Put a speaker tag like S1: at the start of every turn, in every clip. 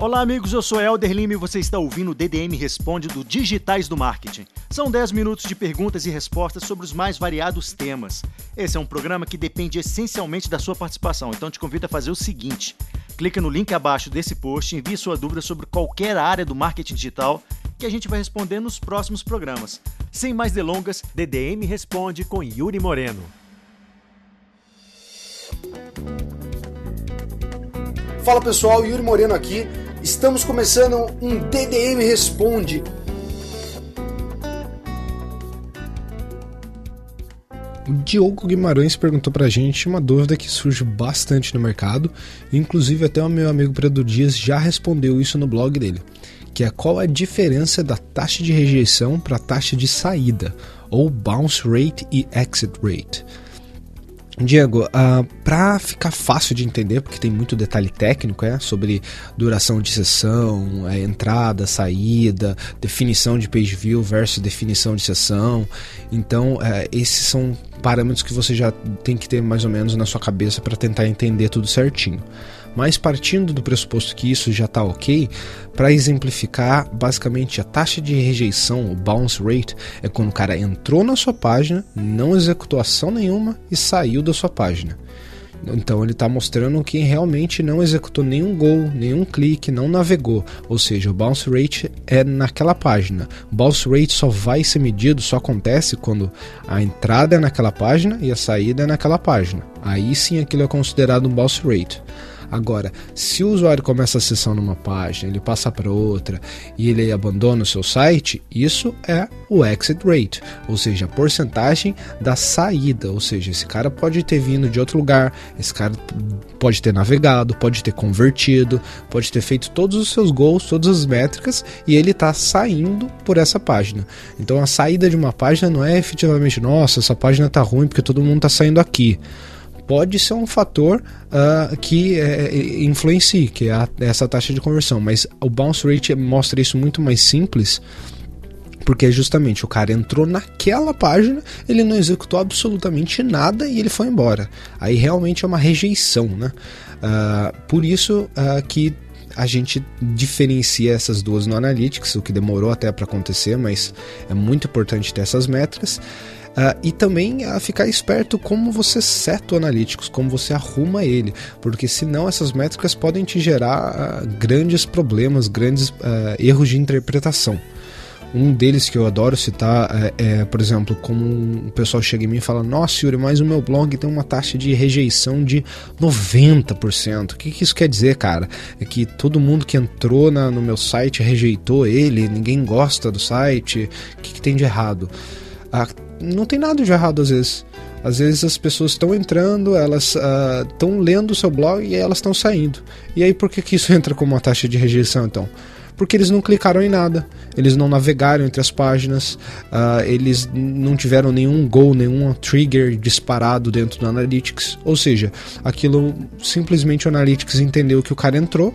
S1: Olá, amigos. Eu sou Helder Lima e você está ouvindo o DDM Responde do Digitais do Marketing. São 10 minutos de perguntas e respostas sobre os mais variados temas. Esse é um programa que depende essencialmente da sua participação, então te convido a fazer o seguinte: clica no link abaixo desse post, envie sua dúvida sobre qualquer área do marketing digital que a gente vai responder nos próximos programas. Sem mais delongas, DDM Responde com Yuri Moreno.
S2: Fala pessoal, Yuri Moreno aqui. Estamos começando um DDM Responde.
S3: O Diogo Guimarães perguntou pra gente uma dúvida que surge bastante no mercado, inclusive até o meu amigo Pedro Dias já respondeu isso no blog dele, que é qual a diferença da taxa de rejeição para a taxa de saída, ou bounce rate e exit rate. Diego, uh, ah, para ficar fácil de entender, porque tem muito detalhe técnico é, sobre duração de sessão, é, entrada, saída, definição de page view versus definição de sessão. Então, é, esses são parâmetros que você já tem que ter mais ou menos na sua cabeça para tentar entender tudo certinho. Mas partindo do pressuposto que isso já está ok, para exemplificar, basicamente a taxa de rejeição, o bounce rate, é quando o cara entrou na sua página, não executou ação nenhuma e saiu da sua página. Então ele está mostrando que realmente não executou nenhum gol, nenhum clique, não navegou. Ou seja, o bounce rate é naquela página. O bounce rate só vai ser medido, só acontece quando a entrada é naquela página e a saída é naquela página. Aí sim aquilo é considerado um bounce rate. Agora, se o usuário começa a sessão numa página, ele passa para outra e ele abandona o seu site, isso é o exit rate, ou seja, a porcentagem da saída. Ou seja, esse cara pode ter vindo de outro lugar, esse cara pode ter navegado, pode ter convertido, pode ter feito todos os seus gols, todas as métricas e ele está saindo por essa página. Então a saída de uma página não é efetivamente, nossa, essa página está ruim porque todo mundo está saindo aqui pode ser um fator uh, que é, influencie, que é a, essa taxa de conversão. Mas o bounce rate mostra isso muito mais simples porque justamente o cara entrou naquela página, ele não executou absolutamente nada e ele foi embora. Aí realmente é uma rejeição, né? Uh, por isso uh, que a gente diferencia essas duas no Analytics, o que demorou até para acontecer, mas é muito importante ter essas métricas. Uh, e também a ficar esperto como você seta o Analytics, como você arruma ele, porque senão essas métricas podem te gerar uh, grandes problemas, grandes uh, erros de interpretação. Um deles que eu adoro citar é, é, por exemplo, como o pessoal chega em mim e fala: Nossa, Yuri, mas o meu blog tem uma taxa de rejeição de 90%. O que, que isso quer dizer, cara? É que todo mundo que entrou na, no meu site rejeitou ele, ninguém gosta do site. O que, que tem de errado? Ah, não tem nada de errado às vezes. Às vezes as pessoas estão entrando, elas estão uh, lendo o seu blog e elas estão saindo. E aí por que, que isso entra como uma taxa de rejeição então? Porque eles não clicaram em nada, eles não navegaram entre as páginas, uh, eles não tiveram nenhum goal, nenhum trigger disparado dentro do Analytics. Ou seja, aquilo simplesmente o Analytics entendeu que o cara entrou,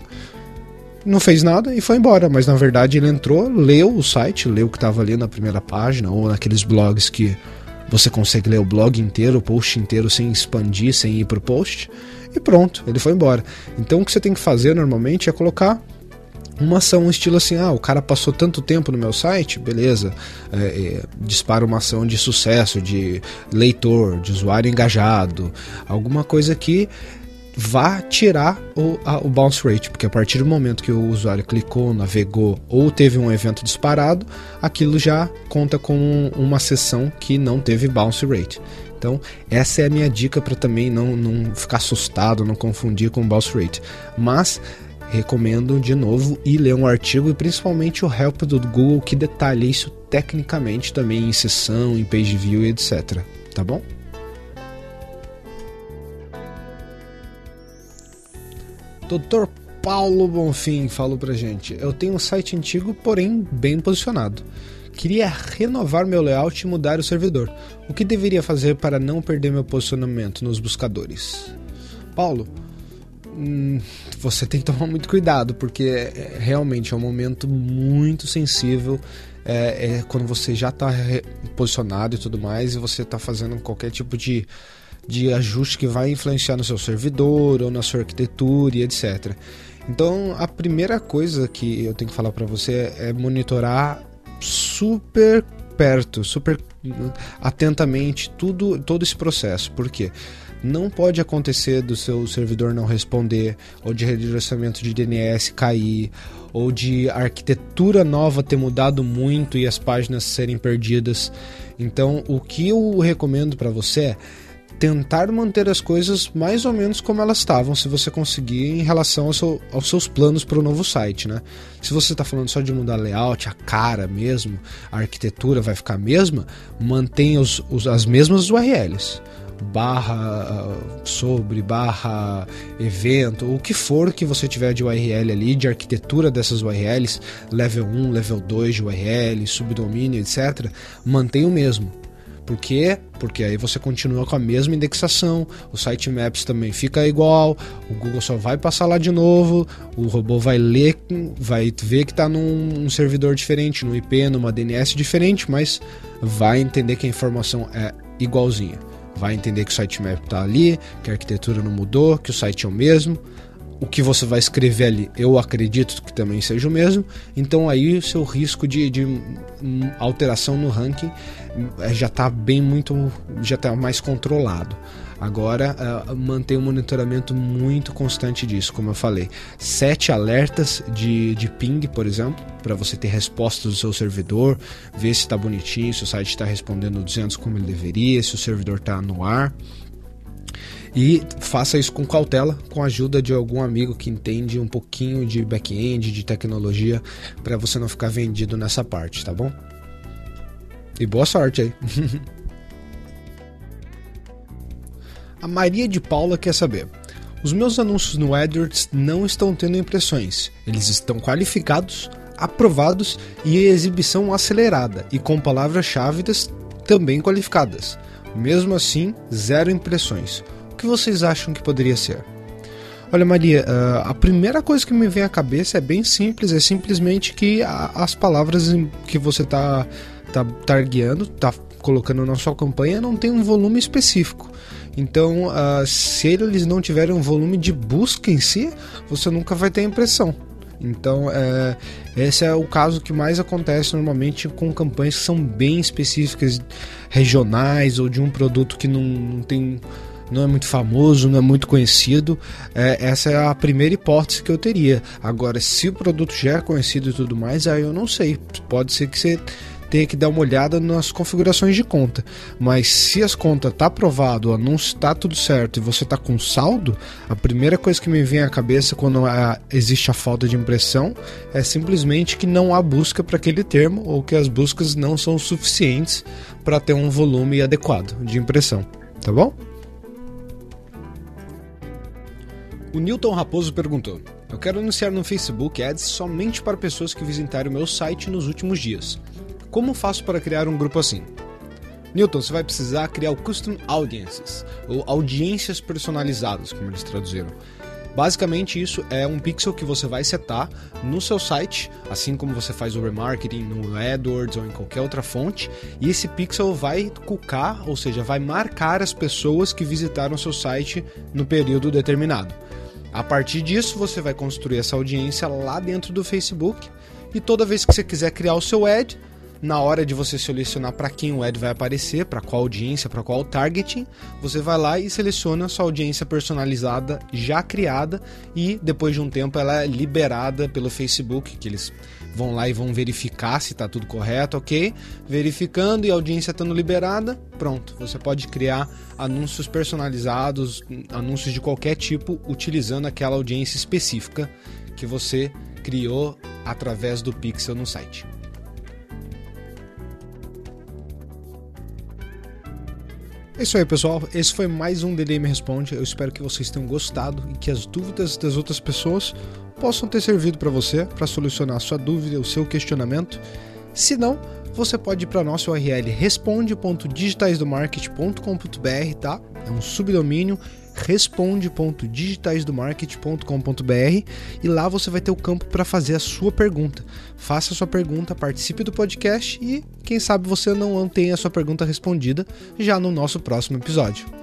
S3: não fez nada e foi embora. Mas na verdade ele entrou, leu o site, leu o que estava ali na primeira página ou naqueles blogs que você consegue ler o blog inteiro, o post inteiro sem expandir, sem ir para o post e pronto, ele foi embora. Então o que você tem que fazer normalmente é colocar uma ação, um estilo assim, ah, o cara passou tanto tempo no meu site, beleza, é, é, dispara uma ação de sucesso, de leitor, de usuário engajado, alguma coisa que vá tirar o, a, o bounce rate, porque a partir do momento que o usuário clicou, navegou ou teve um evento disparado, aquilo já conta com uma sessão que não teve bounce rate. Então, essa é a minha dica para também não, não ficar assustado, não confundir com bounce rate. Mas recomendo de novo ir ler um artigo e principalmente o help do Google que detalha isso tecnicamente também em sessão, em page view, etc. Tá bom? Dr. Paulo Bonfim falou pra gente: Eu tenho um site antigo, porém bem posicionado. Queria renovar meu layout e mudar o servidor. O que deveria fazer para não perder meu posicionamento nos buscadores? Paulo, hum, você tem que tomar muito cuidado, porque é, realmente é um momento muito sensível. É, é quando você já está posicionado e tudo mais, e você está fazendo qualquer tipo de de ajuste que vai influenciar no seu servidor ou na sua arquitetura e etc. Então, a primeira coisa que eu tenho que falar para você é monitorar super perto, super atentamente tudo, todo esse processo. Por quê? Não pode acontecer do seu servidor não responder, ou de redirecionamento de DNS cair, ou de arquitetura nova ter mudado muito e as páginas serem perdidas. Então, o que eu recomendo para você é tentar manter as coisas mais ou menos como elas estavam, se você conseguir, em relação ao seu, aos seus planos para o novo site, né? Se você está falando só de mudar layout, a cara mesmo, a arquitetura vai ficar a mesma, mantenha os, os, as mesmas URLs barra sobre, barra evento, o que for que você tiver de URL ali, de arquitetura dessas URLs, level 1, level 2 de URL, subdomínio, etc., mantém o mesmo. Por quê? Porque aí você continua com a mesma indexação, o sitemaps também fica igual, o Google só vai passar lá de novo, o robô vai ler, vai ver que está num servidor diferente, num IP, numa DNS diferente, mas vai entender que a informação é igualzinha. Vai entender que o sitemap está ali, que a arquitetura não mudou, que o site é o mesmo, o que você vai escrever ali, eu acredito que também seja o mesmo. Então aí o seu risco de, de alteração no ranking eh, já está bem muito, já está mais controlado. Agora uh, mantém um monitoramento muito constante disso, como eu falei. Sete alertas de, de ping, por exemplo, para você ter respostas do seu servidor, ver se está bonitinho, se o site está respondendo 200 como ele deveria, se o servidor está no ar. E faça isso com cautela, com a ajuda de algum amigo que entende um pouquinho de back-end, de tecnologia, para você não ficar vendido nessa parte, tá bom? E boa sorte aí. a Maria de Paula quer saber. Os meus anúncios no AdWords não estão tendo impressões. Eles estão qualificados, aprovados e exibição acelerada e com palavras-chave também qualificadas. Mesmo assim, zero impressões que vocês acham que poderia ser? Olha, Maria, ah, a primeira coisa que me vem à cabeça é bem simples, é simplesmente que as palavras que você está tá targeando, tá colocando na sua campanha, não tem um volume específico. Então, uh, se eles não tiverem um volume de busca em si, você nunca vai ter impressão. Então, é, esse é o caso que mais acontece normalmente com campanhas que são bem específicas, regionais ou de um produto que não, não tem não é muito famoso, não é muito conhecido. É, essa é a primeira hipótese que eu teria. Agora, se o produto já é conhecido e tudo mais, aí eu não sei. Pode ser que você tenha que dar uma olhada nas configurações de conta. Mas se as contas tá aprovado, o anúncio está tudo certo e você está com saldo, a primeira coisa que me vem à cabeça quando a, existe a falta de impressão é simplesmente que não há busca para aquele termo ou que as buscas não são suficientes para ter um volume adequado de impressão. Tá bom? O Newton Raposo perguntou: Eu quero anunciar no Facebook Ads somente para pessoas que visitarem o meu site nos últimos dias. Como faço para criar um grupo assim? Newton, você vai precisar criar o Custom Audiences, ou audiências personalizadas, como eles traduziram. Basicamente, isso é um pixel que você vai setar no seu site, assim como você faz o remarketing no AdWords ou em qualquer outra fonte, e esse pixel vai cucar, ou seja, vai marcar as pessoas que visitaram o seu site no período determinado. A partir disso, você vai construir essa audiência lá dentro do Facebook e toda vez que você quiser criar o seu ad, na hora de você selecionar para quem o ad vai aparecer, para qual audiência, para qual targeting, você vai lá e seleciona sua audiência personalizada já criada e depois de um tempo ela é liberada pelo Facebook, que eles vão lá e vão verificar se está tudo correto, ok? Verificando e a audiência estando liberada, pronto. Você pode criar anúncios personalizados, anúncios de qualquer tipo, utilizando aquela audiência específica que você criou através do pixel no site. É isso aí, pessoal. Esse foi mais um DDM Responde. Eu espero que vocês tenham gostado e que as dúvidas das outras pessoas possam ter servido para você para solucionar a sua dúvida, o seu questionamento. Se não, você pode ir para nosso URL responde.digitaisdomarket.com.br, tá? É um subdomínio responde.digitaisdomarket.com.br e lá você vai ter o campo para fazer a sua pergunta. Faça a sua pergunta, participe do podcast e quem sabe você não tenha a sua pergunta respondida já no nosso próximo episódio.